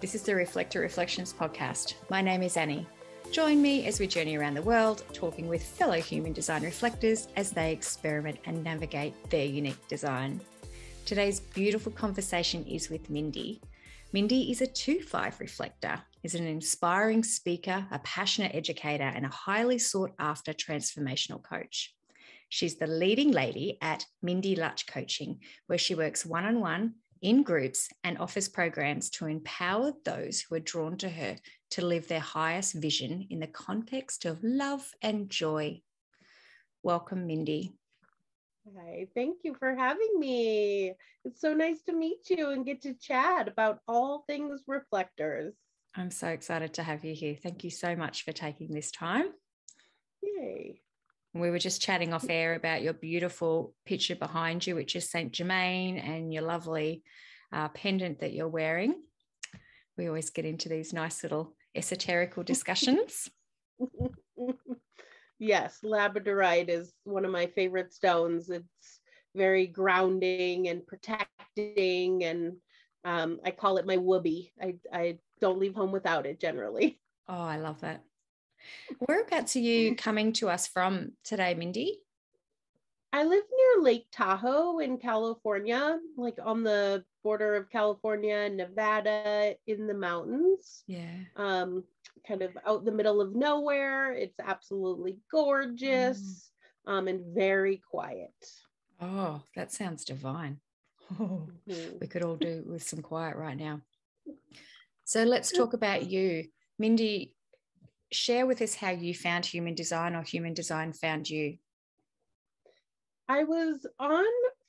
This is the Reflector Reflections podcast. My name is Annie. Join me as we journey around the world, talking with fellow human design reflectors as they experiment and navigate their unique design. Today's beautiful conversation is with Mindy. Mindy is a 2 5 reflector, is an inspiring speaker, a passionate educator, and a highly sought after transformational coach. She's the leading lady at Mindy Lutch Coaching, where she works one on one in groups and offers programs to empower those who are drawn to her to live their highest vision in the context of love and joy. Welcome, Mindy. Hi, thank you for having me. It's so nice to meet you and get to chat about all things reflectors. I'm so excited to have you here. Thank you so much for taking this time. Yay. We were just chatting off air about your beautiful picture behind you, which is Saint Germain, and your lovely uh, pendant that you're wearing. We always get into these nice little esoterical discussions. yes, labradorite is one of my favorite stones. It's very grounding and protecting, and um, I call it my whoopee. I, I don't leave home without it generally. Oh, I love that. Whereabouts are you coming to us from today, Mindy? I live near Lake Tahoe in California, like on the border of California and Nevada in the mountains. Yeah. Um, kind of out the middle of nowhere. It's absolutely gorgeous mm. um, and very quiet. Oh, that sounds divine. Oh, mm-hmm. We could all do with some quiet right now. So let's talk about you. Mindy, share with us how you found human design or human design found you. I was on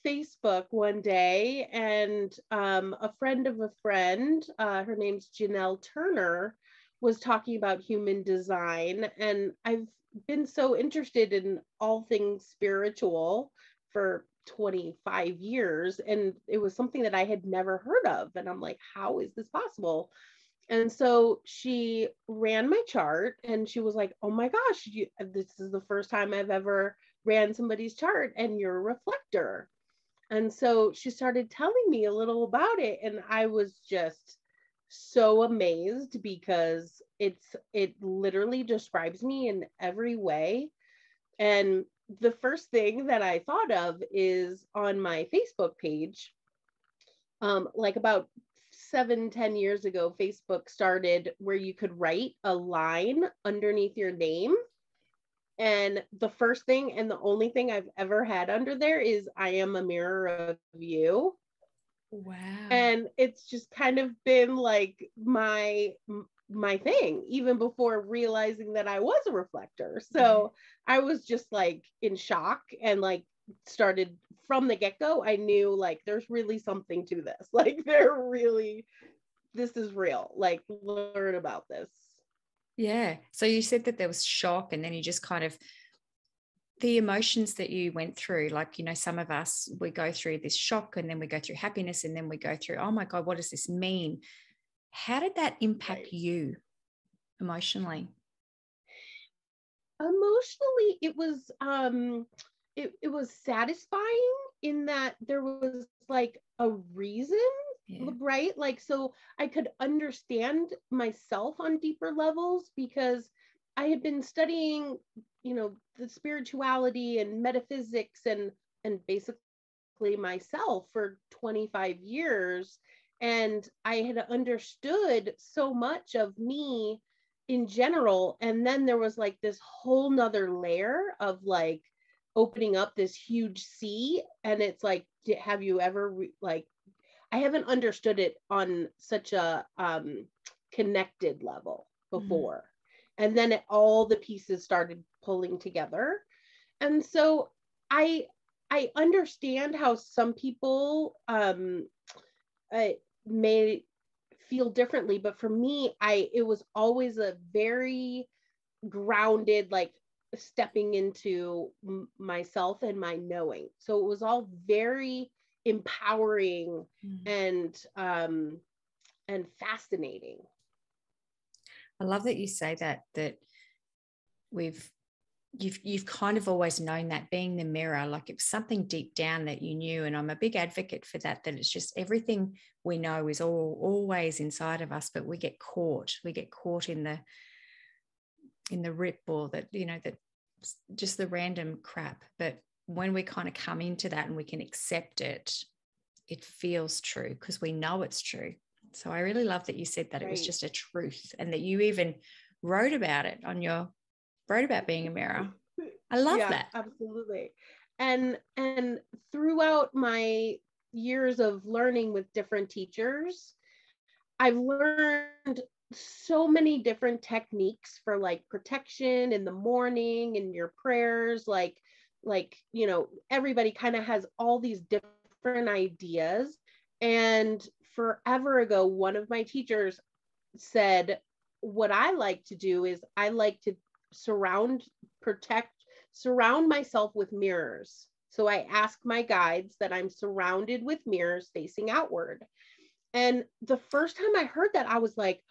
Facebook one day and um, a friend of a friend, uh, her name's Janelle Turner, was talking about human design. And I've been so interested in all things spiritual for 25 years. And it was something that I had never heard of. And I'm like, how is this possible? And so she ran my chart and she was like, Oh my gosh, you, this is the first time I've ever ran somebody's chart and you're a reflector. And so she started telling me a little about it. And I was just so amazed because it's it literally describes me in every way. And the first thing that I thought of is on my Facebook page, um, like about seven, ten years ago, Facebook started where you could write a line underneath your name. And the first thing and the only thing I've ever had under there is I am a mirror of you. Wow. And it's just kind of been like my my thing even before realizing that I was a reflector. So mm-hmm. I was just like in shock and like started from the get-go i knew like there's really something to this. Like they're really this is real. Like learn about this. Yeah. So you said that there was shock and then you just kind of the emotions that you went through like you know some of us we go through this shock and then we go through happiness and then we go through oh my god what does this mean? How did that impact right. you emotionally? Emotionally it was um it, it was satisfying in that there was like a reason yeah. right? Like so i could understand myself on deeper levels because i had been studying you know the spirituality and metaphysics and and basically myself for 25 years. And i had understood so much of me in general. And then there was like this whole nother layer of like opening up this huge sea and it's like have you ever re- like i haven't understood it on such a um connected level mm-hmm. before mm-hmm. and then it, all the pieces started pulling together and so i i understand how some people um uh, may feel differently but for me i it was always a very grounded like stepping into myself and my knowing. So it was all very empowering mm. and um and fascinating. I love that you say that that we've you've you've kind of always known that being the mirror like it's something deep down that you knew and i'm a big advocate for that that it's just everything we know is all always inside of us but we get caught we get caught in the in the rip or that you know that just the random crap but when we kind of come into that and we can accept it it feels true because we know it's true so i really love that you said that right. it was just a truth and that you even wrote about it on your wrote about being a mirror. I love yeah, that. Absolutely. And and throughout my years of learning with different teachers, I've learned so many different techniques for like protection in the morning and your prayers like like you know everybody kind of has all these different ideas and forever ago one of my teachers said what i like to do is i like to surround, protect, surround myself with mirrors. So I ask my guides that I'm surrounded with mirrors facing outward. And the first time I heard that, I was like,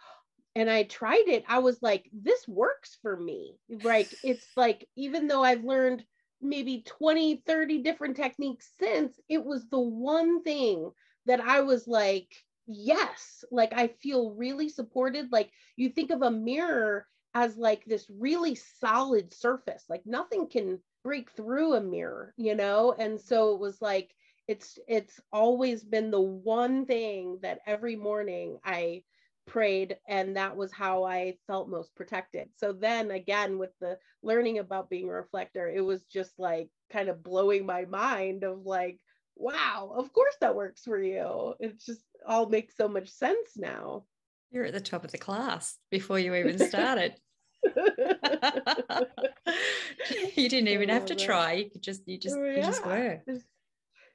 and I tried it, I was like, this works for me. Like, it's like, even though I've learned maybe 20, 30 different techniques since, it was the one thing that I was like, yes, like I feel really supported. Like, you think of a mirror as like this really solid surface like nothing can break through a mirror you know and so it was like it's it's always been the one thing that every morning i prayed and that was how i felt most protected so then again with the learning about being a reflector it was just like kind of blowing my mind of like wow of course that works for you it just all makes so much sense now you're at the top of the class before you even started. you didn't even have to oh, try. You could just you just yeah. you just were.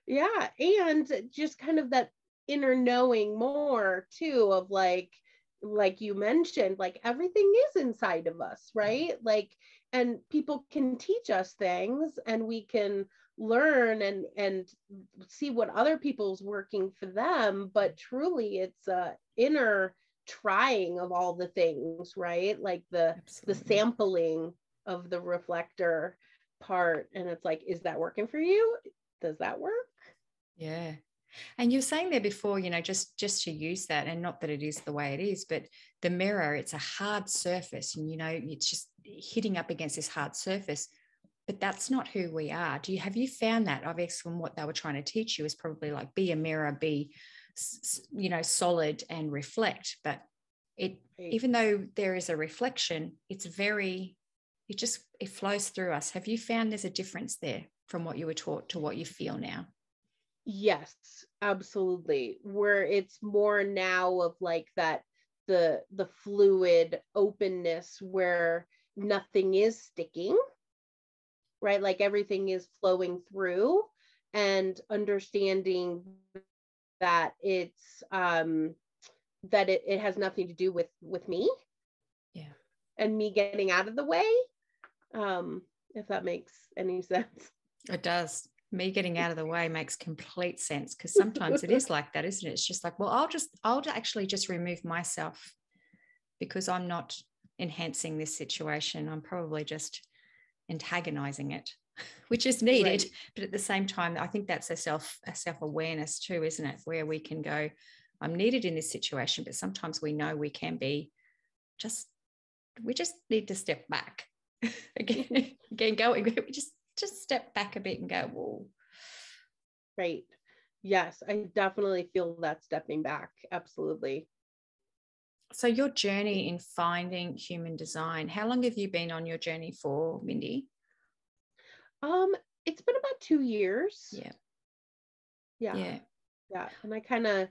Yeah. And just kind of that inner knowing more too of like like you mentioned, like everything is inside of us, mm-hmm. right? Like and people can teach us things and we can learn and and see what other people's working for them but truly it's a inner trying of all the things right? Like the Absolutely. the sampling of the reflector part and it's like is that working for you? Does that work? Yeah and you're saying there before you know just just to use that and not that it is the way it is but the mirror it's a hard surface and you know it's just hitting up against this hard surface but that's not who we are. Do you have you found that? Obviously from what they were trying to teach you is probably like be a mirror be you know solid and reflect but it even though there is a reflection it's very it just it flows through us. Have you found there's a difference there from what you were taught to what you feel now yes absolutely. Where it's more now of like that the the fluid openness where nothing is sticking right? Like everything is flowing through and understanding that it's um that it, it has nothing to do with with me. Yeah. And me getting out of the way um if that makes any sense. It does me getting out of the way makes complete sense because sometimes it is like that isn't it? It's just like well i'll just i'll actually just remove myself because i'm not enhancing this situation. I'm probably just antagonizing it which is needed right. but at the same time i think that's a self a self-awareness too isn't it? Where we can go i'm needed in this situation but sometimes we know we can be just we just need to step back again again going we just just step back a bit and go whoa right yes i definitely feel that stepping back absolutely so your journey in finding human design how long have you been on your journey for mindy um, it's been about two years. Yeah. Yeah. Yeah. Yeah. And I kind of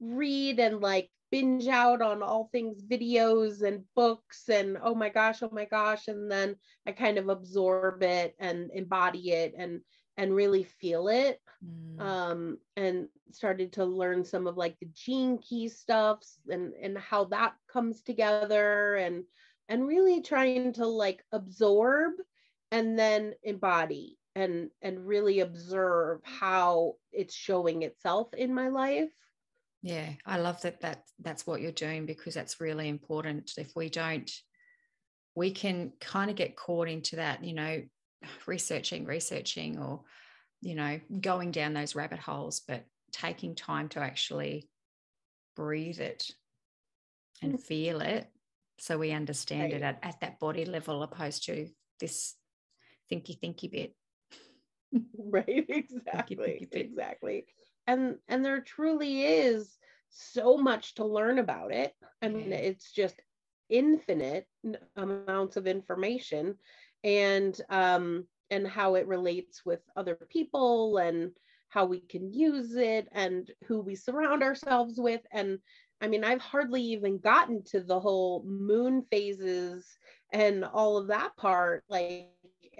read and like binge out on all things videos and books and oh my gosh, oh my gosh. And then I kind of absorb it and embody it and and really feel it. Mm. Um, and started to learn some of like the gene key stuffs and and how that comes together and and really trying to like absorb and then embody and and really observe how it's showing itself in my life yeah i love that that that's what you're doing because that's really important if we don't we can kind of get caught into that, you know, researching, researching, or, you know, going down those rabbit holes, but taking time to actually breathe it and mm. feel it so we understand right. it at, at that body level opposed to this thinky thinky bit right exactly thinky, thinky exactly and and there truly is so much to learn about it. I mean it's just infinite amounts of information and um and how it relates with other people and how we can use it and who we surround ourselves with. And i mean i've hardly even gotten to the whole moon phases and all of that part. Like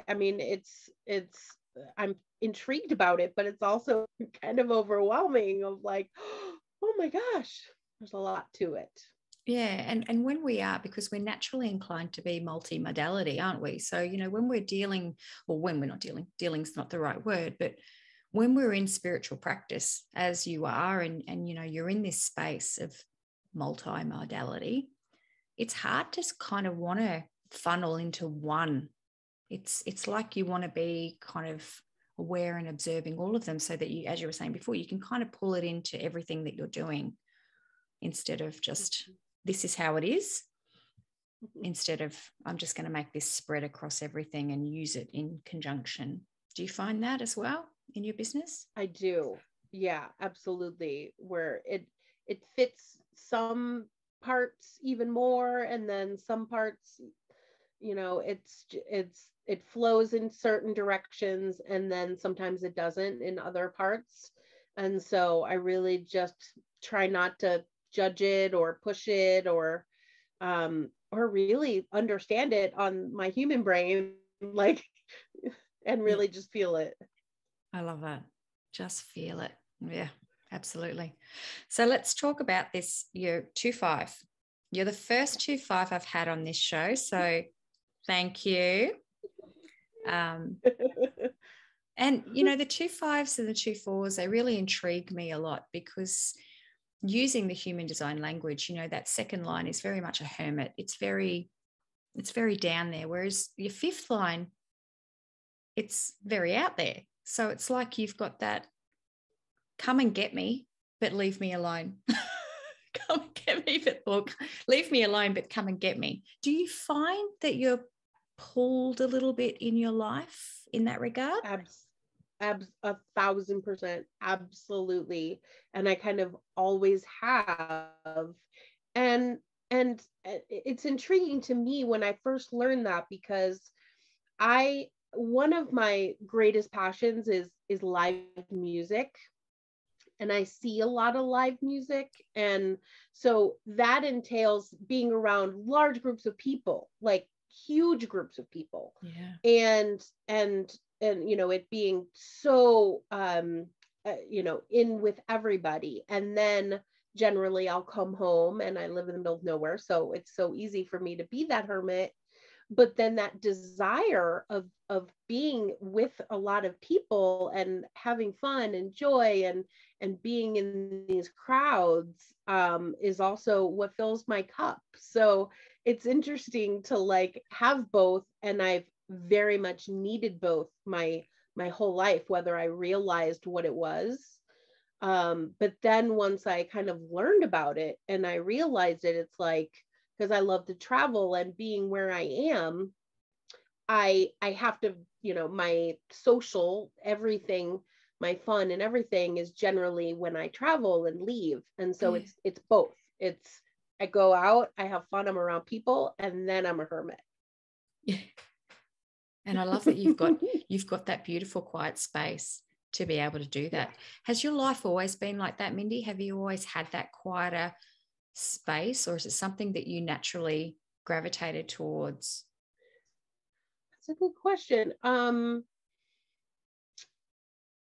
i mean it's it's i'm intrigued about it but it's also kind of overwhelming of like oh my gosh there's a lot to it yeah, and and when we are, because we're naturally inclined to be multimodality, aren't we? So you know, when we're dealing, or when we're not dealing, dealing's not the right word, but when we're in spiritual practice, as you are, and and you know, you're in this space of multimodality, it's hard to kind of want to funnel into one. It's it's like you want to be kind of aware and observing all of them, so that you, as you were saying before, you can kind of pull it into everything that you're doing instead of just this is how it is mm-hmm. instead of I'm just going to make this spread across everything and use it in conjunction. Do you find that as well in your business? I do. Yeah, absolutely. Where it it fits some parts even more and then some parts you know, it's it's it flows in certain directions and then sometimes it doesn't in other parts. And so I really just try not to judge it or push it or um or really understand it on my human brain like and really just feel it. I love that. Just feel it. Yeah absolutely. So let's talk about this you're two five. You're the first two five i've had on this show so thank you. Um and you know the two fives and the two fours they really intrigue me a lot because using the human design language you know that second line is very much a hermit. It's very it's very down there whereas your fifth line it's very out there. So it's like you've got that come and get me but leave me alone. Come and get me but or leave me alone but come and get me. Do you find that you're pulled a little bit in your life in that regard? Abs- a thousand percent absolutely. And i kind of always have. And and uh, it's intriguing to me when i first learned that because i one of my greatest passions is is live music. And I see a lot of live music. And so that entails being around large groups of people, like huge groups of people. Yeah. And and and you know it being so um uh, you know in with everybody and then generally i'll come home and i live in the middle of nowhere so it's so easy for me to be that hermit but then that desire of of being with a lot of people and having fun and joy and and being in these crowds um, is also what fills my cup so it's interesting to like have both and i've very much needed both my my whole life whether i realized what it was um, but then once i kind of learned about it and i realized it it's like because i love to travel and being where i am i i have to you know my social everything my fun and everything is generally when i travel and leave and so mm. it's it's both it's i go out i have fun i'm around people and then i'm a hermit. Yeah. and i love that you've got you've got that beautiful quiet space to be able to do that. Has your life always been like that mindy? Have you always had that quieter space or is it something that you naturally gravitated towards? That's a good question. Um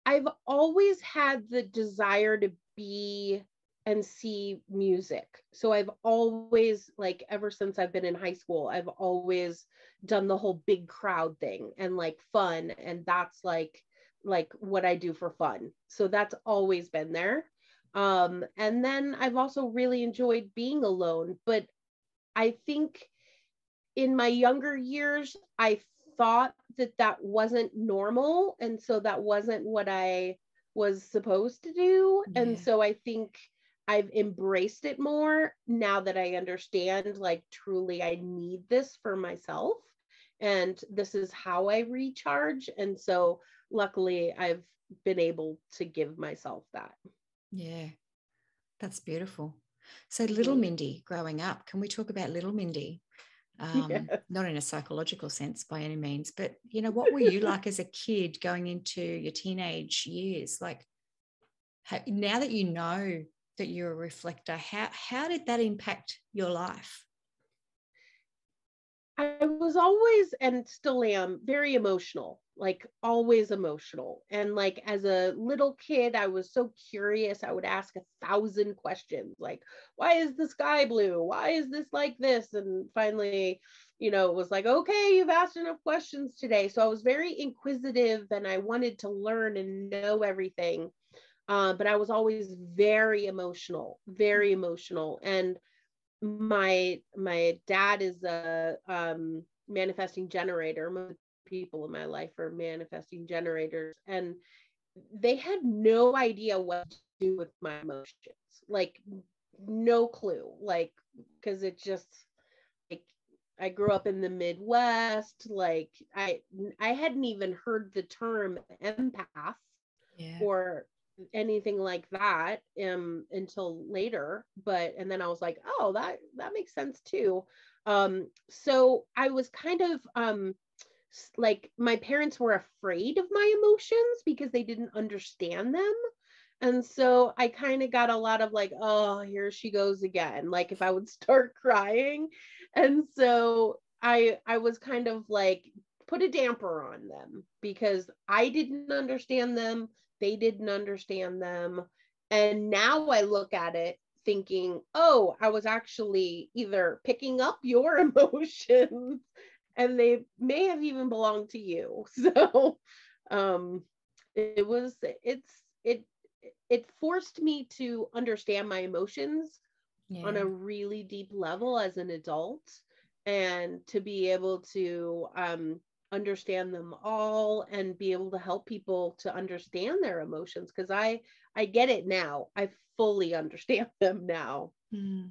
i've always had the desire to be and see music. So I've always like ever since I've been in high school, I've always done the whole big crowd thing and like fun and that's like like what I do for fun. So that's always been there. Um and then I've also really enjoyed being alone, but I think in my younger years, I thought that that wasn't normal. And so that wasn't what I was supposed to do. Yeah. And so I think I've embraced it more now that I understand, like, truly, I need this for myself. And this is how I recharge. And so, luckily, I've been able to give myself that. Yeah, that's beautiful. So, little mm. Mindy growing up, can we talk about little Mindy? Um, yeah. Not in a psychological sense by any means, but you know, what were you like as a kid going into your teenage years? Like, now that you know that you're a reflector, how how did that impact your life? I was always and still am very emotional, like always emotional. And like as a little kid, I was so curious. I would ask a thousand questions like, why is the sky blue? Why is this like this? And finally, you know, it was like, okay, you've asked enough questions today. So I was very inquisitive and I wanted to learn and know everything. Uh, but I was always very emotional, very emotional. And my my dad is a um, manifesting generator. Most people in my life are manifesting generators, and they had no idea what to do with my emotions. Like no clue. Like because it just like I grew up in the Midwest. Like I I hadn't even heard the term empath yeah. or anything like that um until later but and then i was like oh that that makes sense too. Um so i was kind of um like my parents were afraid of my emotions because they didn't understand them and so i kind of got a lot of like oh here she goes again like if i would start crying and so i i was kind of like put a damper on them because i didn't understand them they didn't understand them. And now I look at it thinking, oh, I was actually either picking up your emotions and they may have even belonged to you. So um it was it's it it forced me to understand my emotions yeah. on a really deep level as an adult and to be able to um understand them all and be able to help people to understand their emotions because i i get it now i fully understand them now mm.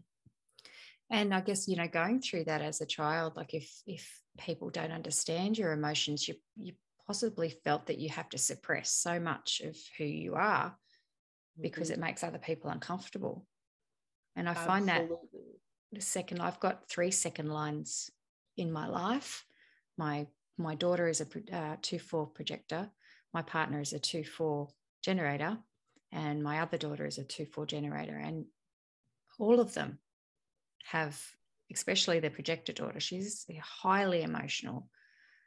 and i guess you know going through that as a child like if if people don't understand your emotions you you possibly felt that you have to suppress so much of who you are because mm-hmm. it makes other people uncomfortable and i Absolutely. find that the second i've got three second lines in my life my my daughter is a uh, 2-4 projector my partner is a 2-4 generator and my other daughter is a 2-4 generator and all of them have especially the projector daughter she's highly emotional.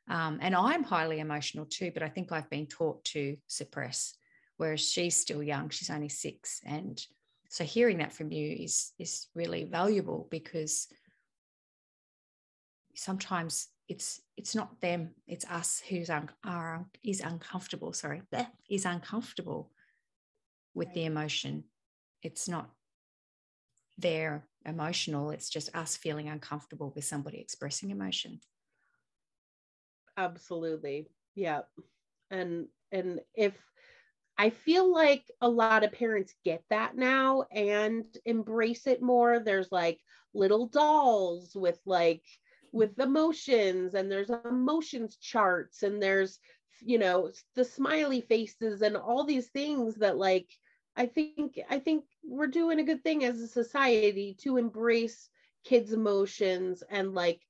Um, and i'm highly emotional too but i think i've been taught to suppress whereas she's still young she's only six and so hearing that from you is is really valuable because sometimes it's it's not them it's us who's un, are is uncomfortable sorry is uncomfortable with the emotion. It's not their emotional it's just us feeling uncomfortable with somebody expressing emotion. Absolutely. Yeah and and if I feel like a lot of parents get that now and embrace it more. There's like little dolls with like with emotions and there's emotions charts and there's you know the smiley faces and all these things that like i think i think we're doing a good thing as a society to embrace kids emotions and like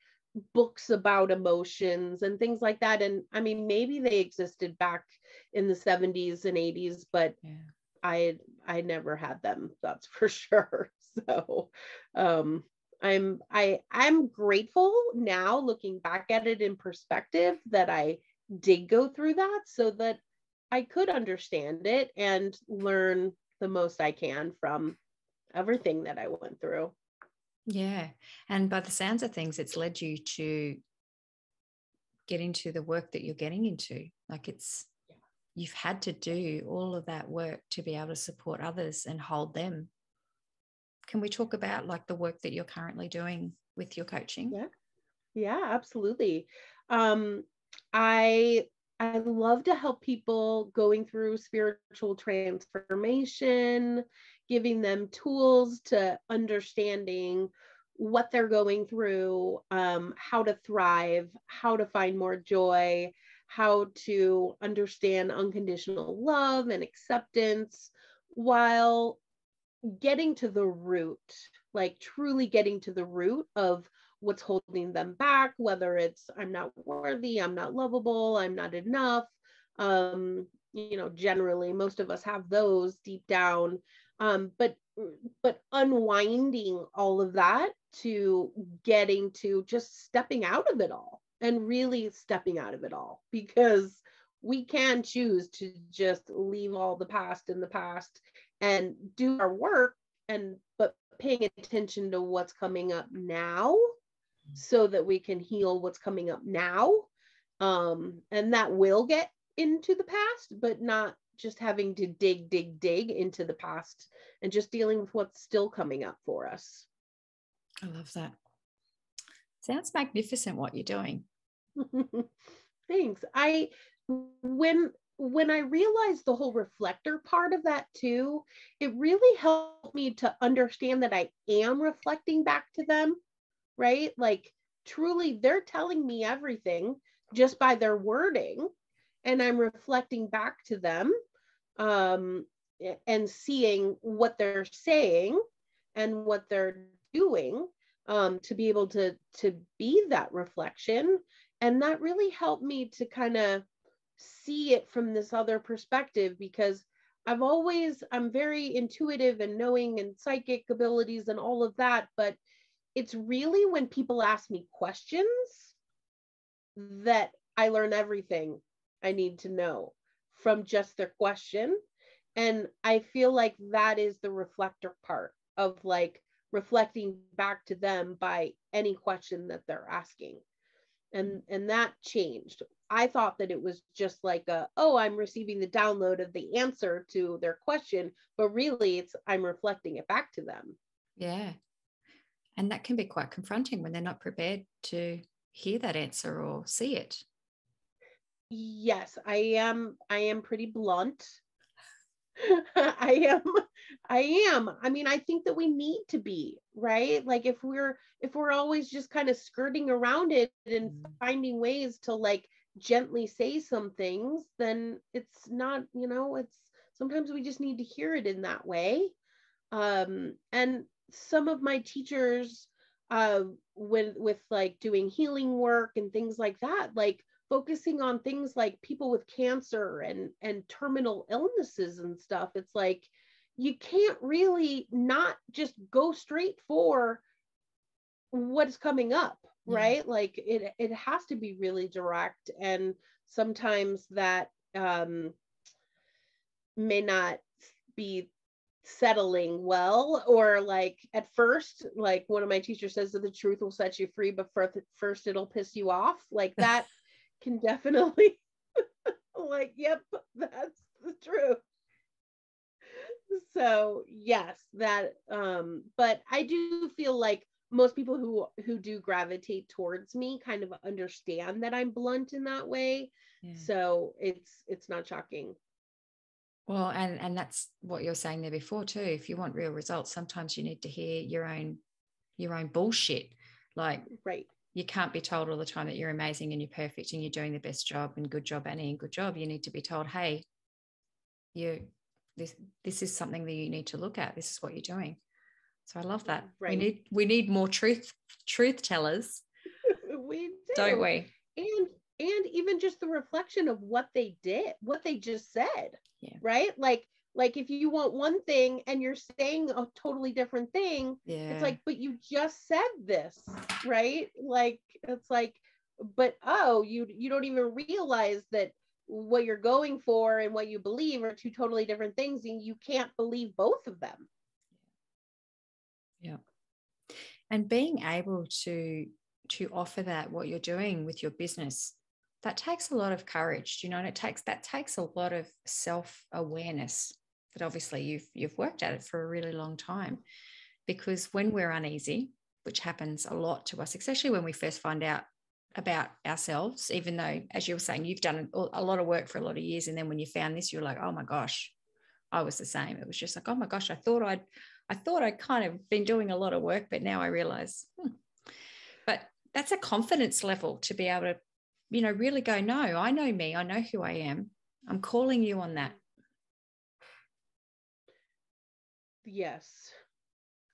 books about emotions and things like that and i mean maybe they existed back in the 70s and 80s but yeah. i i never had them that's for sure so um I'm I I'm grateful now looking back at it in perspective that I did go through that so that I could understand it and learn the most I can from everything that I went through. Yeah. And by the sounds of things, it's led you to get into the work that you're getting into. Like it's, yeah. you've had to do all of that work to be able to support others and hold them can we talk about like the work that you're currently doing with your coaching? Yeah. Yeah, absolutely. Um, I I love to help people going through spiritual transformation, giving them tools to understanding what they're going through, um, how to thrive, how to find more joy, how to understand unconditional love and acceptance while getting to the root, like truly getting to the root of what's holding them back, whether it's I'm not worthy, I'm not lovable, I'm not enough. Um, you know, generally most of us have those deep down. Um, but but unwinding all of that to getting to just stepping out of it all and really stepping out of it all because we can choose to just leave all the past in the past and do our work and but paying attention to what's coming up now so that we can heal what's coming up now. Um, and that will get into the past, but not just having to dig, dig, dig into the past and just dealing with what's still coming up for us. I love that. Sounds magnificent what you're doing. Thanks. I when when I realized the whole reflector part of that too, it really helped me to understand that I am reflecting back to them right? Like truly they're telling me everything just by their wording and I'm reflecting back to them um, and seeing what they're saying and what they're doing um, to be able to to be that reflection and that really helped me to kind of see it from this other perspective because I've always I'm very intuitive and knowing and psychic abilities and all of that but it's really when people ask me questions that I learn everything I need to know from just their question. And I feel like that is the reflector part of like reflecting back to them by any question that they're asking. And and that changed. I thought that it was just like a, oh, I'm receiving the download of the answer to their question, but really it's I'm reflecting it back to them. Yeah. And that can be quite confronting when they're not prepared to hear that answer or see it. Yes, I am I am pretty blunt. I am I am. I mean, I think that we need to be, right? Like if we're if we're always just kind of skirting around it and mm. finding ways to like gently say some things, then it's not, you know, it's sometimes we just need to hear it in that way. Um and some of my teachers uh when with like doing healing work and things like that like focusing on things like people with cancer and and terminal illnesses and stuff it's like you can't really not just go straight for what's coming up right yeah. like it it has to be really direct and sometimes that um may not be settling well or like at first like one of my teachers says that the truth will set you free but first it'll piss you off like that can definitely like yep that's the truth so yes that um but i do feel like most people who who do gravitate towards me kind of understand that i'm blunt in that way yeah. so it's it's not shocking well, and and that's what you're saying there before too. If you want real results, sometimes you need to hear your own your own bullshit. Like right. You can't be told all the time that you're amazing and you're perfect and you're doing the best job and good job, Annie, and good job. You need to be told, hey, you this this is something that you need to look at. This is what you're doing. So I love that. Right. We need we need more truth truth tellers. we do. Don't we? And and even just the reflection of what they did, what they just said. Yeah. Right? Like like if you want one thing and you're saying a totally different thing, yeah. it's like, but you just said this, right? Like it's like, but oh, you you don't even realize that what you're going for and what you believe are two totally different things, and you can't believe both of them. Yeah. And being able to to offer that what you're doing with your business that takes a lot of courage you know and it takes that takes a lot of self-awareness but obviously you've you've worked at it for a really long time because when we're uneasy which happens a lot to us, especially when we first find out about ourselves, even though, as you were saying, you've done a lot of work for a lot of years. And then when you found this, you're like, oh my gosh, I was the same. It was just like, oh my gosh, I thought I'd, I thought I'd kind of been doing a lot of work, but now I realize. Hmm. But that's a confidence level to be able to, you know, really go, no, I know me. I know who I am. I'm calling you on that. Yes.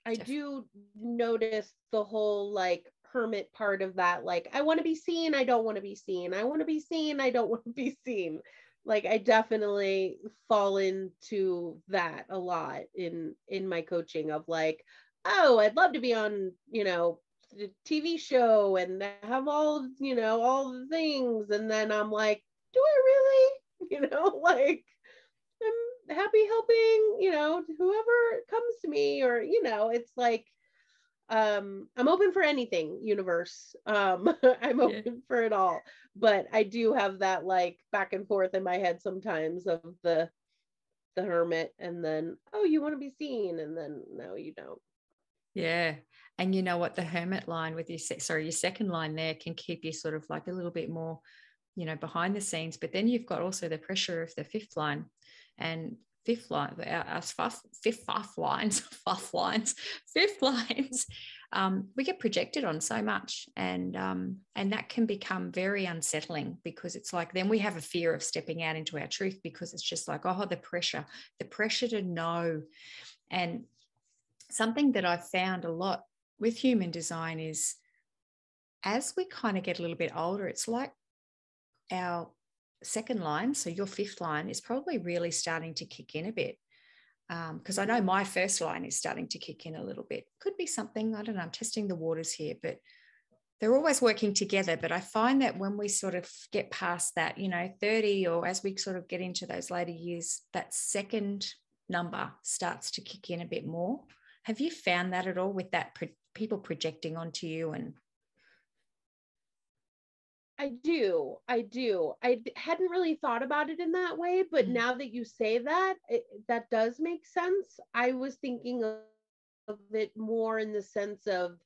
I do notice the whole like hermit part of that. Like, I want to be seen. I don't want to be seen. I want to be seen. I don't want to be seen. Like, I definitely fall into that a lot in in my coaching of like, oh, I'd love to be on, you know, the TV show and have all, you know, all the things. And then I'm like, do I really? You know, like I'm happy helping, you know, whoever comes to me, or, you know, it's like, um, I'm open for anything, universe. Um, I'm open yeah. for it all. But I do have that like back and forth in my head sometimes of the the hermit and then oh you want to be seen and then no you don't yeah and you know what the hermit line with your sorry your second line there can keep you sort of like a little bit more you know behind the scenes but then you've got also the pressure of the fifth line and fifth line our, fifth, fifth, fifth lines fifth lines fifth lines um, we get projected on so much and um, and that can become very unsettling because it's like then we have a fear of stepping out into our truth because it's just like oh the pressure the pressure to know. And something that i've found a lot with human design is as we kind of get a little bit older it's like our second line, so your fifth line, is probably really starting to kick in a bit. Because um, I know my first line is starting to kick in a little bit. Could be something, I don't know, I'm testing the waters here, but they're always working together. But I find that when we sort of get past that, you know, 30 or as we sort of get into those later years, that second number starts to kick in a bit more. Have you found that at all with that pro- people projecting onto you and I do. I do. I hadn't really thought about it in that way, but mm now that you say that, it, that does make sense. I was thinking of, it more in the sense of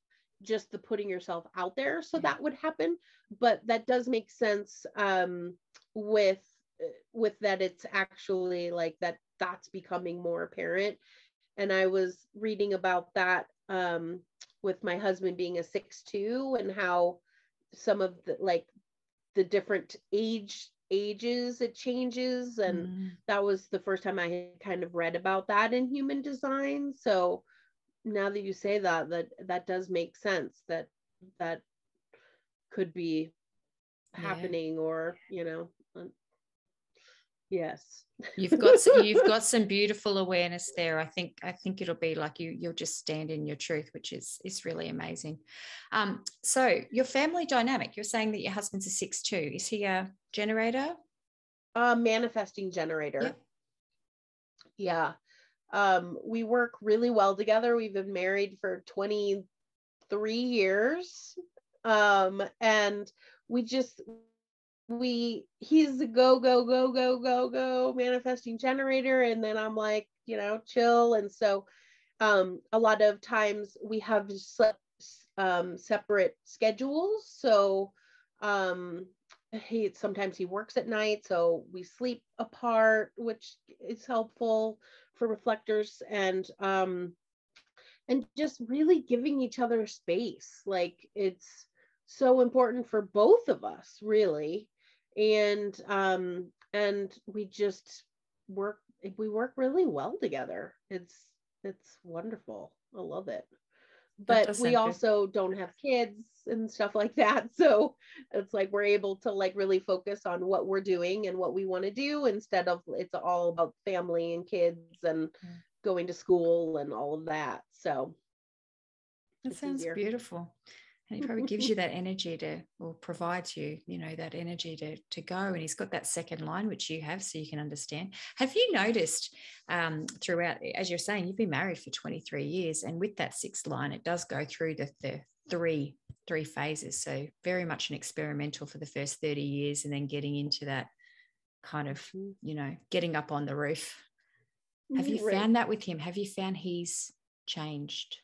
just the putting yourself out there so that would happen, but that does make sense um, with with that it's actually like that that's becoming more apparent. And I was reading about that um, with my husband being a six two and how some of the like the different age ages it changes and mm. that was the first time i kind of read about that in human design so now that you say that that that does make sense that that could be yeah. happening or you know yes. You've got some, you've got some beautiful awareness there. I think i think it'll be like you you'll just stand in your truth which is is really amazing. Um so your family dynamic you're saying that your husband's a six two. Is he a generator? A manifesting generator. Yep. yeah. Um we work really well together. We've been married for 23 years. Um and we just we he's the go go go go go go manifesting generator. And then i'm like you know chill. And so um a lot of times we have um separate schedules. So um he sometimes he works at night so we sleep apart which is helpful for reflectors. And um and just really giving each other space. Like it's so important for both of us really and um and we just work we work really well together it's it's wonderful i love it but we also good. don't have kids and stuff like that so it's like we're able to like really focus on what we're doing and what we want to do instead of it's all about family and kids and mm. going to school and all of that so that sounds easier. beautiful and he probably gives you that energy to or provides you you know that energy to to go and he's got that second line which you have so you can understand. Have you noticed um, throughout as you're saying you've been married for 23 years and with that sixth line it does go through the, the three three phases. So very much an experimental for the first 30 years and then getting into that kind of mm-hmm. you know getting up on the roof. Have you found that with him? Have you found he's changed?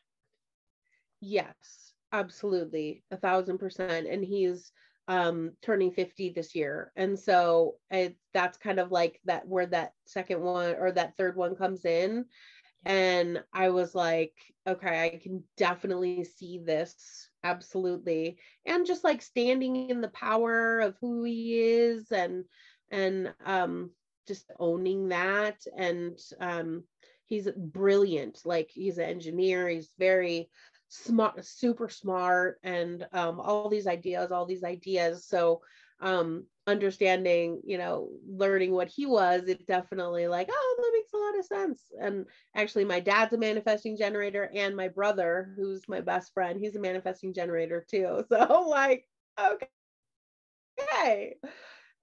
Yes, absolutely, a thousand percent. And he's um turning 50 this year and so it, that's kind of like that where that second one or that third one comes in and i was like okay i can definitely see this absolutely and just like standing in the power of who he is and and um just owning that and um he's brilliant like he's an engineer he's very smart super smart and um all these ideas all these ideas. So um understanding you know learning what he was it definitely like oh that makes a lot of sense. And actually my dad's a manifesting generator and my brother who's my best friend he's a manifesting generator too. So like okay.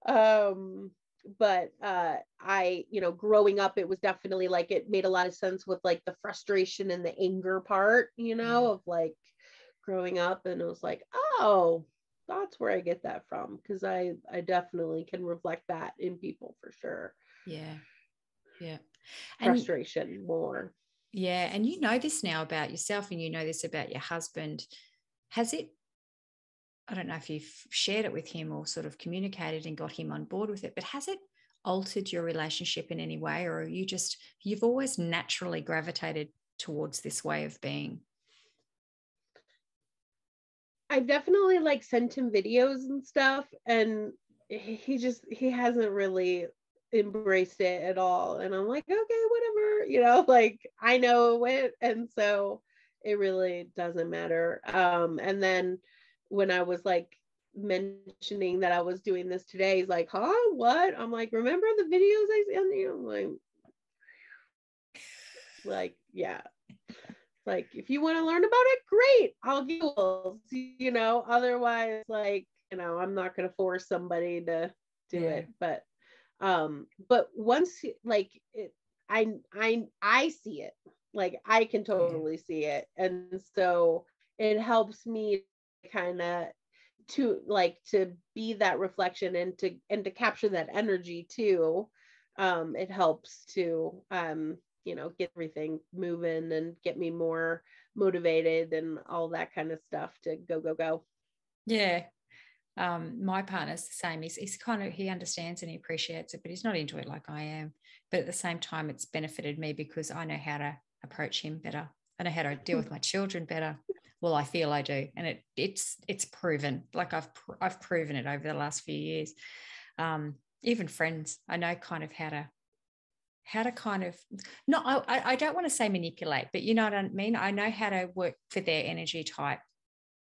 Um but uh i you know growing up it was definitely like it made a lot of sense with like the frustration and the anger part you know of like growing up and it was like oh that's where I get that from because I I definitely can reflect that in people for sure. Yeah. Yeah. Frustration more. Yeah, and you know this now about yourself and you know this about your husband. Has it I don't know if you've shared it with him or sort of communicated and got him on board with it, but has it altered your relationship in any way or you just you've always naturally gravitated towards this way of being? I definitely like sent him videos and stuff, and he just he hasn't really embraced it at all. And I'm like, okay, whatever, you know, like I know it, and so it really doesn't matter. Um, and then when I was like mentioning that I was doing this today, he's like, huh, what? I'm like, remember the videos I sent you? I'm like, like, yeah, like if you want to learn about it great. I'll give you you know? Otherwise like you know i'm not going to force somebody to do yeah. it. But um but once like it i i i see it. Like i can totally see it. And so it helps me kind of to like to be that reflection and to and to capture that energy too um it helps to um you know get everything moving and get me more motivated and all that kind of stuff to go go go. Yeah. Um, my partner's the same. He's, he's kind of he understands and he appreciates it but he's not into it like i am. But at the same time it's benefited me because i know how to approach him better. I know how to deal with my children better well i feel i do. And it it's it's proven like i've i've proven it over the last few years. Um, even friends i know kind of how to how to kind of no I, I don't want to say manipulate but you know what i mean? I know how to work for their energy type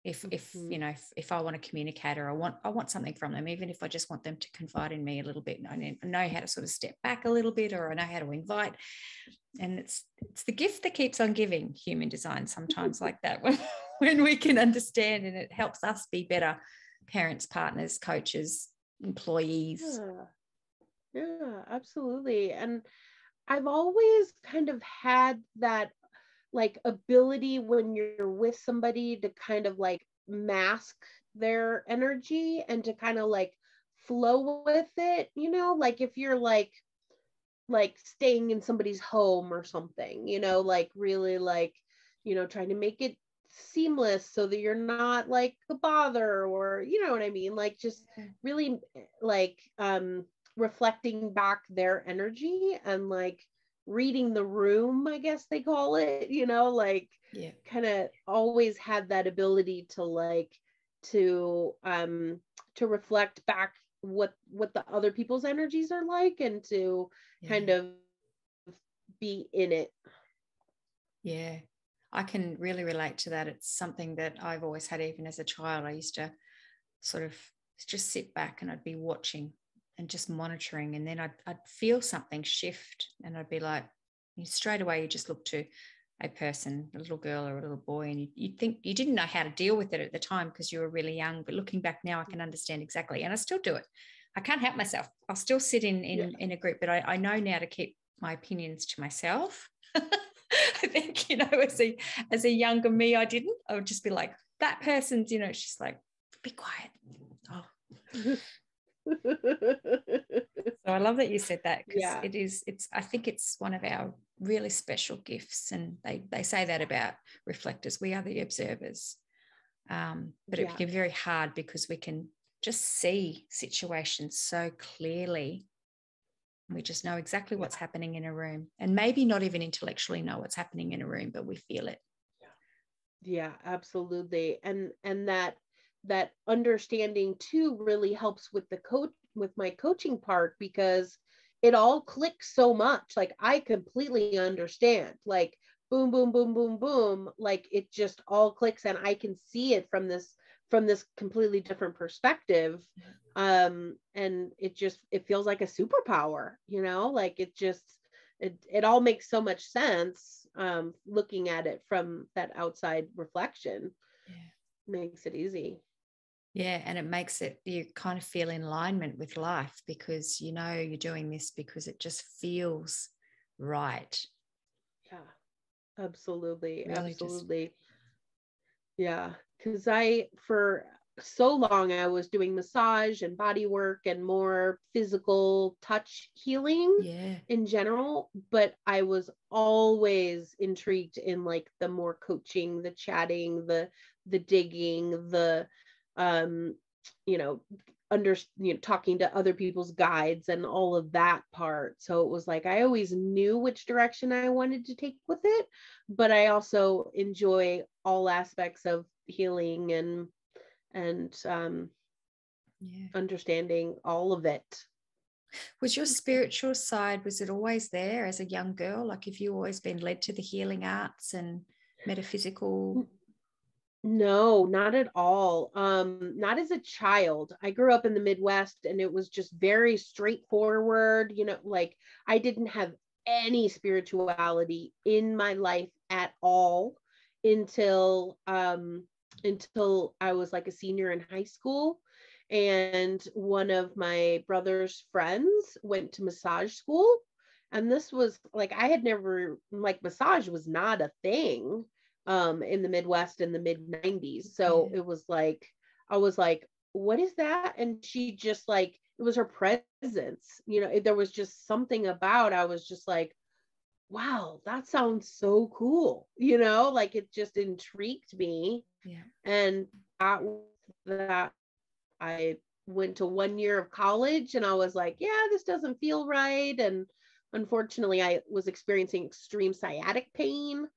if if mm-hmm. you know if, if i want to communicate or i want i want something from them even if i just want them to confide in me a little bit i know how to sort of step back a little bit or i know how to invite and it's it's the gift that keeps on giving human design sometimes like that when, when we can understand and it helps us be better parents partners coaches employees yeah. Yeah, absolutely. And I've always kind of had that like ability when you're with somebody to kind of like mask their energy and to kind of like flow with it, you know, like if you're like like staying in somebody's home or something, you know, like really like, you know, trying to make it seamless so that you're not like a bother or you know what I mean, like just really like um reflecting back their energy and like reading the room, I guess they call it, you know, like yeah. kind of always had that ability to like to um to reflect back what what the other people's energies are like and to yeah. kind of be in it. Yeah. I can really relate to that. It's something that I've always had even as a child. I used to sort of just sit back and I'd be watching and just monitoring. And then I'd, I'd feel something shift and I'd be like, straight away, you just look to a person, a little girl or a little boy, and you, you think you didn't know how to deal with it at the time because you were really young. But looking back now, I can understand exactly. And I still do it. I can't help myself. I'll still sit in in, yeah. in a group, but I, I know now to keep my opinions to myself. I think, you know, as a as a younger me, I didn't. I would just be like, that person's, you know, she's like, be quiet. Oh. so I love that you said that because yeah. it is, it's, I think it's one of our really special gifts. And they, they say that about reflectors. We are the observers. Um, but yeah. it can be very hard because we can just see situations so clearly. We just know exactly what's happening in a room and maybe not even intellectually know what's happening in a room, but we feel it. Yeah, absolutely. And and that that understanding too really helps with the coach with my coaching part because it all clicks so much. Like I completely understand. Like boom, boom, boom, boom, boom. Like it just all clicks and I can see it from this from this completely different perspective. Um, and it just it feels like a superpower, you know, like it just it it all makes so much sense um looking at it from that outside reflection. Yeah. Makes it easy. Yeah, and it makes it you kind of feel in alignment with life because you know you're doing this because it just feels right. Yeah, absolutely. Really absolutely. Just... Yeah, because I, for so long, I was doing massage and body work and more physical touch healing yeah. in general. But I was always intrigued in like the more coaching, the chatting, the the digging, the um, you know, under you know talking to other people's guides and all of that part. So it was like i always knew which direction i wanted to take with it but i also enjoy all aspects of healing and and um yeah. understanding all of it. Was your spiritual side was it always there as a young girl? Like have you always been led to the healing arts and metaphysical no, not at all. Um, not as a child. I grew up in the Midwest and it was just very straightforward. You know, like I didn't have any spirituality in my life at all until um until I was like a senior in high school. And one of my brother's friends went to massage school. And this was like I had never like massage was not a thing um, in the Midwest in the mid 90s. So it was like, I was like, what is that? And she just like, it was her presence. You know, there was just something about, I was just like, wow, that sounds so cool. You know, like it just intrigued me. Yeah. And that, that I went to one year of college and I was like, yeah, this doesn't feel right. And unfortunately, I was experiencing extreme sciatic pain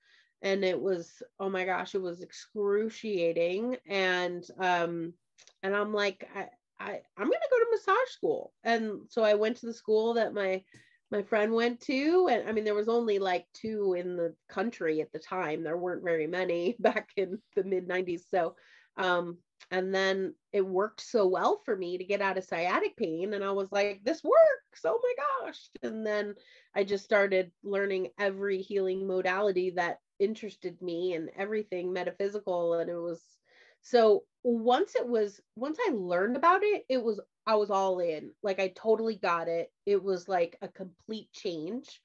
and it was oh my gosh it was excruciating. And um and i'm like i, I i'm gonna go to massage school. And so i went to the school that my my friend went to. And i mean there was only like two in the country at the time. There weren't very many back in the mid 90s so um and then it worked so well for me to get out of sciatic pain. And i was like this works. Oh my gosh. And then i just started learning every healing modality that interested me and everything metaphysical and it was so once it was once i learned about it it was i was all in. Like i totally got it. It was like a complete change.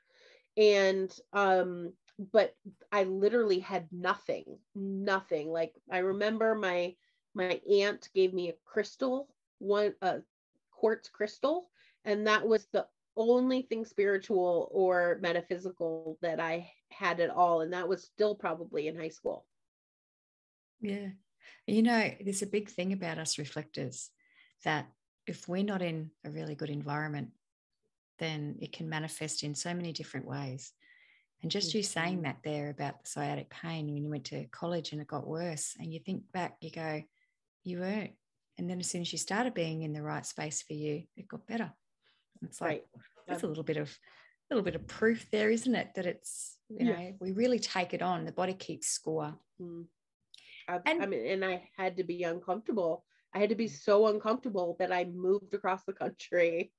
And um but i literally had nothing nothing. Like i remember my my aunt gave me a crystal one a quartz crystal and that was the only thing spiritual or metaphysical that I had it all. And that was still probably in high school. Yeah. You know, there's a big thing about us reflectors that if we're not in a really good environment, then it can manifest in so many different ways. And just you saying mm-hmm. that there about the sciatic pain when you went to college and it got worse, and you think back, you go, you weren't. And then as soon as you started being in the right space for you, it got better. It's like right. that's a little bit of little bit of proof there, isn't it? That it's you know we really take it on. The body keeps score. Mm. I, and, I mean, and I had to be uncomfortable. I had to be so uncomfortable that I moved across the country.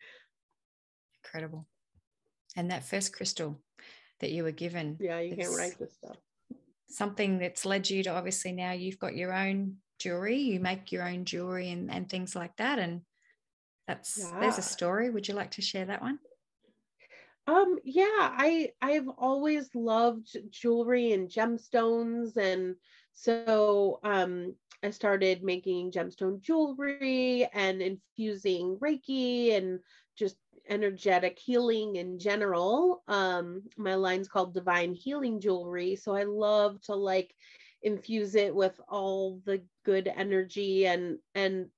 Incredible. And that first crystal that you were given. Yeah, you can't write this stuff. Something that's led you to obviously now you've got your own jewelry, you make your own jewelry and, and things like that. And that's yeah. there's a story. Would you like to share that one? Um, yeah, I I've always loved jewelry and gemstones, and so um, I started making gemstone jewelry and infusing Reiki and just energetic healing in general. Um, my line's called Divine Healing Jewelry, so I love to like infuse it with all the good energy and and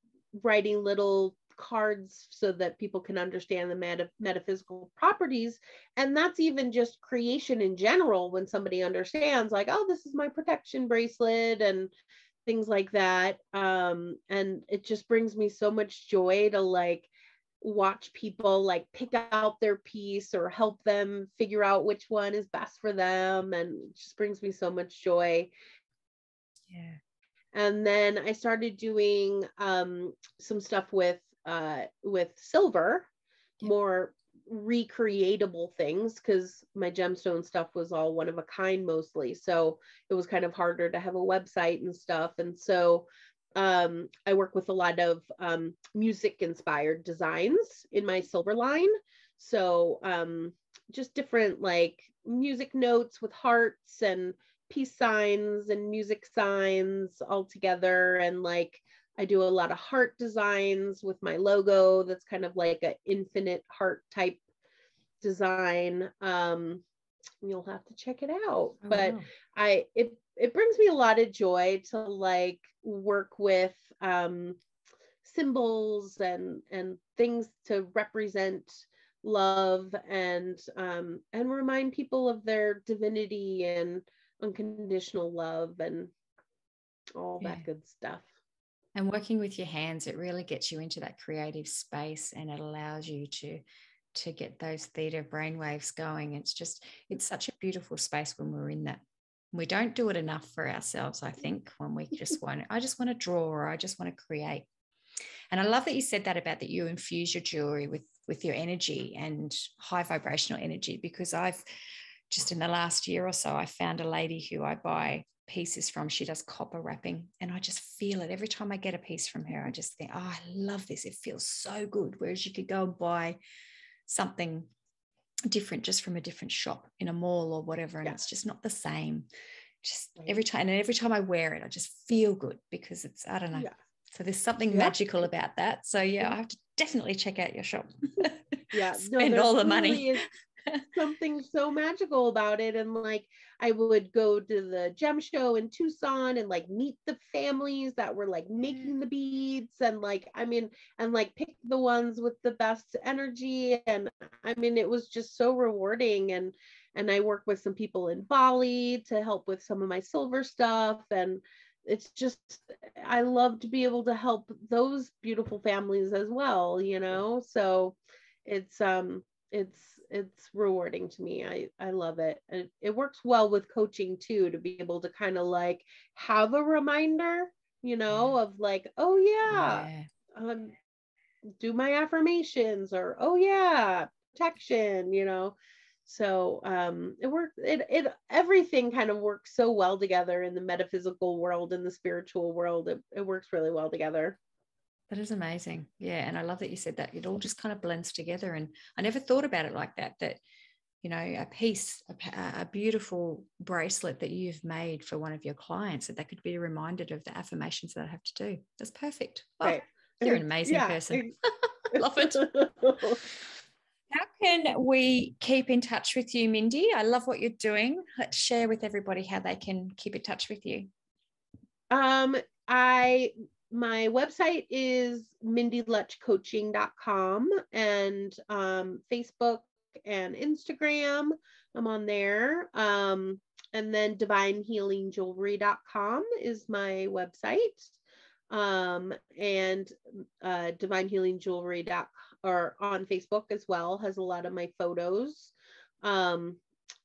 writing little cards so that people can understand the meta- metaphysical properties. And that's even just creation in general when somebody understands like oh this is my protection bracelet and things like that. Um and it just brings me so much joy to like watch people like pick out their piece or help them figure out which one is best for them. And it just brings me so much joy. Yeah. And then i started doing um some stuff with uh, with silver, more recreatable things because my gemstone stuff was all one of a kind mostly. So it was kind of harder to have a website and stuff. And so um, I work with a lot of um, music inspired designs in my silver line. So um, just different like music notes with hearts and peace signs and music signs all together and like I do a lot of heart designs with my logo. That's kind of like an infinite heart type design. Um, you'll have to check it out. Oh, but wow. I it it brings me a lot of joy to like work with um, symbols and and things to represent love and um, and remind people of their divinity and unconditional love and all yeah. that good stuff and working with your hands it really gets you into that creative space and it allows you to to get those theta brainwaves going. It's just it's such a beautiful space when we're in that. We don't do it enough for ourselves i think when we just want i just want to draw or i just want to create. And i love that you said that about that you infuse your jewelry with with your energy and high vibrational energy because i've just in the last year or so i found a lady who i buy pieces from. She does copper wrapping, and I just feel it every time I get a piece from her. I just think, oh, I love this. It feels so good. Whereas you could go and buy something different just from a different shop in a mall or whatever, and yeah. it's just not the same. Just every time, and every time I wear it, I just feel good because it's I don't know. Yeah. So there's something yeah. magical about that. So yeah, I have to definitely check out your shop. Yeah, spend no, all the money. Is, something so magical about it. And like i would go to the gem show in tucson and like meet the families that were like making the beads and like i mean and like pick the ones with the best energy. And i mean it was just so rewarding. And and i work with some people in bali to help with some of my silver stuff. And it's just i love to be able to help those beautiful families as well you know? So it's um it's it's rewarding to me. I I love it. It, it works well with coaching too to be able to kind of like have a reminder, you know, of like, oh yeah, yeah. um do my affirmations or oh yeah, protection, you know. So um it works it it everything kind of works so well together in the metaphysical world and the spiritual world. It, it works really well together. That is amazing. Yeah. And I love that you said that. It all just kind of blends together. And I never thought about it like that, that, you know, a piece, a, a beautiful bracelet that you've made for one of your clients, that they could be reminded of the affirmations that I have to do. That's perfect. Oh, right. You're an amazing yeah. person. love it. How can we keep in touch with you, Mindy? I love what you're doing. Let's share with everybody how they can keep in touch with you. Um, I my website is mindylutchcoaching.com and um, Facebook and Instagram. I'm on there. Um, and then divinehealingjewelry.com is my website. Um, and uh, divinehealingjewelry.com or on Facebook as well has a lot of my photos. Um,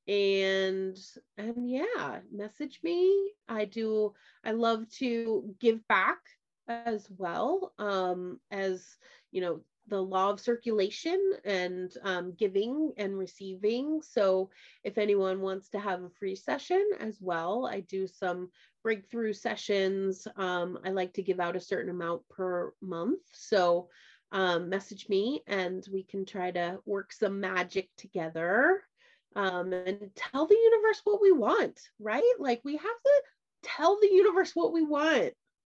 and and yeah message me i do i love to give back as well um, as you know the law of circulation and um, giving and receiving. So, if anyone wants to have a free session as well, I do some breakthrough sessions. Um, I like to give out a certain amount per month. So, um, message me and we can try to work some magic together um, and tell the universe what we want, right? Like we have to tell the universe what we want.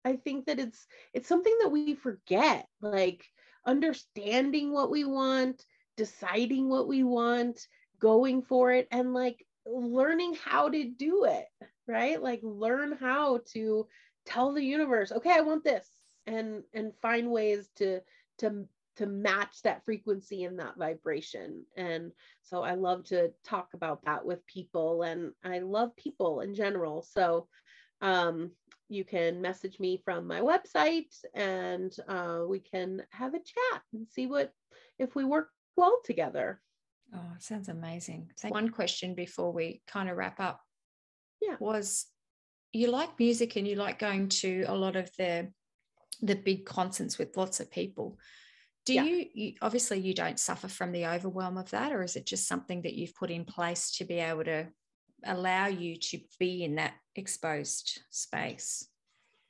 I think that it's it's something that we forget, like understanding what we want, deciding what we want, going for it, and like learning how to do it, right? Like learn how to tell the universe, okay, I want this, and and find ways to to to match that frequency and that vibration. And so I love to talk about that with people and I love people in general. So um, you can message me from my website and uh, we can have a chat and see what if we work well together. Oh, sounds amazing. One question before we kind of wrap up. Yeah. Was you like music and you like going to a lot of the the big concerts with lots of people do yeah. you, you, obviously you don't suffer from the overwhelm of that or is it just something that you've put in place to be able to allow you to be in that exposed space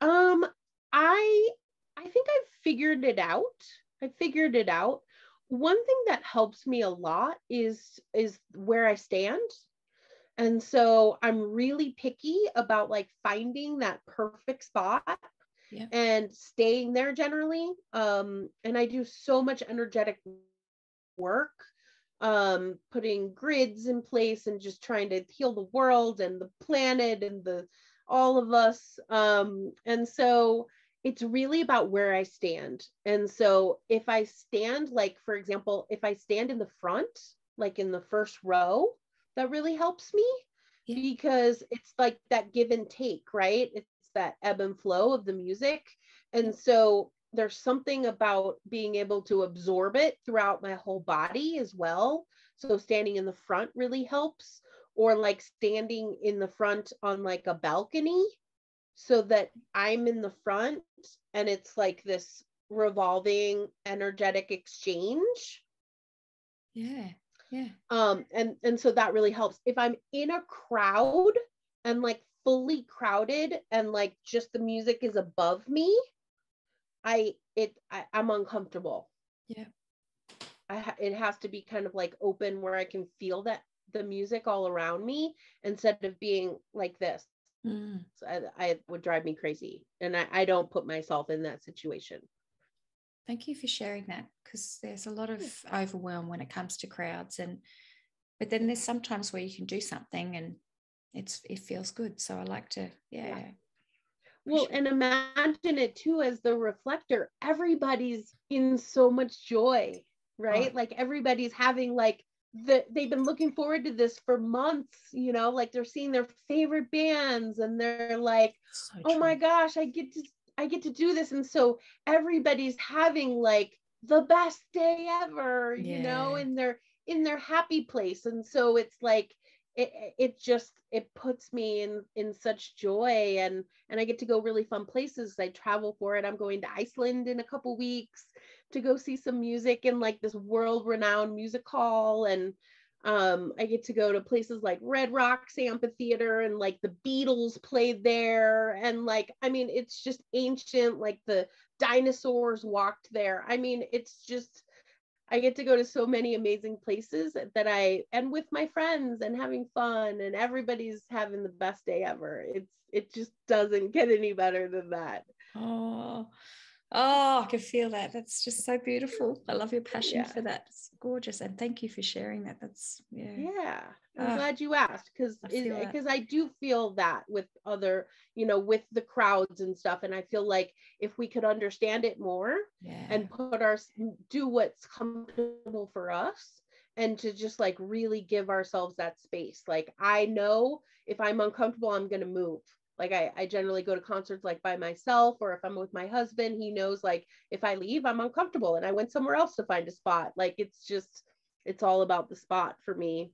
um i i think i've figured it out i figured it out one thing that helps me a lot is is where i stand and so i'm really picky about like finding that perfect spot yeah. and staying there generally. Um, and I do so much energetic work, um, putting grids in place and just trying to heal the world and the planet and the all of us. Um, and so it's really about where I stand. And so if I stand, like for example, if I stand in the front, like in the first row, that really helps me yeah. because it's like that give and take, right? It's that ebb and flow of the music. And so there's something about being able to absorb it throughout my whole body as well. So standing in the front really helps, or like standing in the front on like a balcony so that I'm in the front and it's like this revolving energetic exchange. Yeah. Yeah. Um and and so that really helps. If I'm in a crowd and like fully crowded and like just the music is above me, I it I, I'm uncomfortable. Yeah. I it has to be kind of like open where I can feel that the music all around me instead of being like this. Mm. So I, I would drive me crazy. And I, I don't put myself in that situation. Thank you for sharing that because there's a lot of overwhelm when it comes to crowds and but then there's sometimes where you can do something and it's it feels good. So I like to, yeah. yeah. Well, and imagine it too as the reflector. Everybody's in so much joy, right? Oh. Like everybody's having like the they've been looking forward to this for months, you know, like they're seeing their favorite bands and they're like, so "Oh my gosh, I get to I get to do this." And so everybody's having like the best day ever, yeah. you know, in their in their happy place. And so it's like it, it just it puts me in in such joy and and i get to go really fun places. I travel for it. I'm going to iceland in a couple weeks to go see some music in like this world renowned music hall. And um i get to go to places like red rocks amphitheater and like the beatles played there. And like i mean it's just ancient like the dinosaurs walked there. I mean it's just I get to go to so many amazing places that I and with my friends and having fun and everybody's having the best day ever. It's it just doesn't get any better than that. Oh, oh, I can feel that. That's just so beautiful. I love your passion yeah. for that. It's gorgeous, and thank you for sharing that. That's yeah. Yeah, I'm oh, glad you asked because because I, I do feel that with other, you know, with the crowds and stuff, and I feel like if we could understand it more yeah. and put our do what's comfortable for us and to just like really give ourselves that space. Like I know if I'm uncomfortable, I'm gonna move like I, I generally go to concerts like by myself or if i'm with my husband he knows like if i leave i'm uncomfortable and i went somewhere else to find a spot. Like it's just it's all about the spot for me.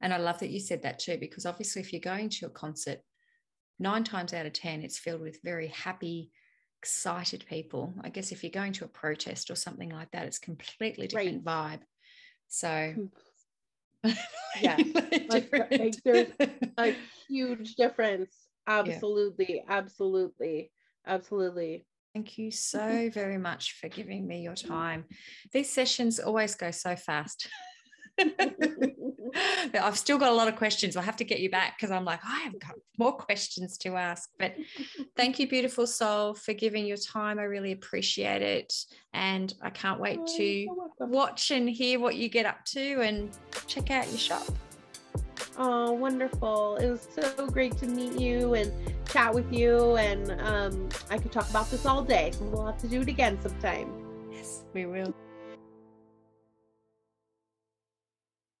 And i love that you said that too because obviously if you're going to a concert nine times out of ten it's filled with very happy excited people. I guess if you're going to a protest or something like that it's completely different right. vibe. So hmm. yeah. Like, like there's a huge difference absolutely yeah. absolutely absolutely Thank you so very much for giving me your time. These sessions always go so fast. I've still got a lot of questions. I'll have to get you back because I'm like, I have got more questions to ask. But thank you, beautiful soul, for giving your time. I really appreciate it. And I can't wait oh, to watch and hear what you get up to and check out your shop. Oh, wonderful. It was so great to meet you and chat with you. And um, I could talk about this all day. We'll have to do it again sometime. Yes, we will.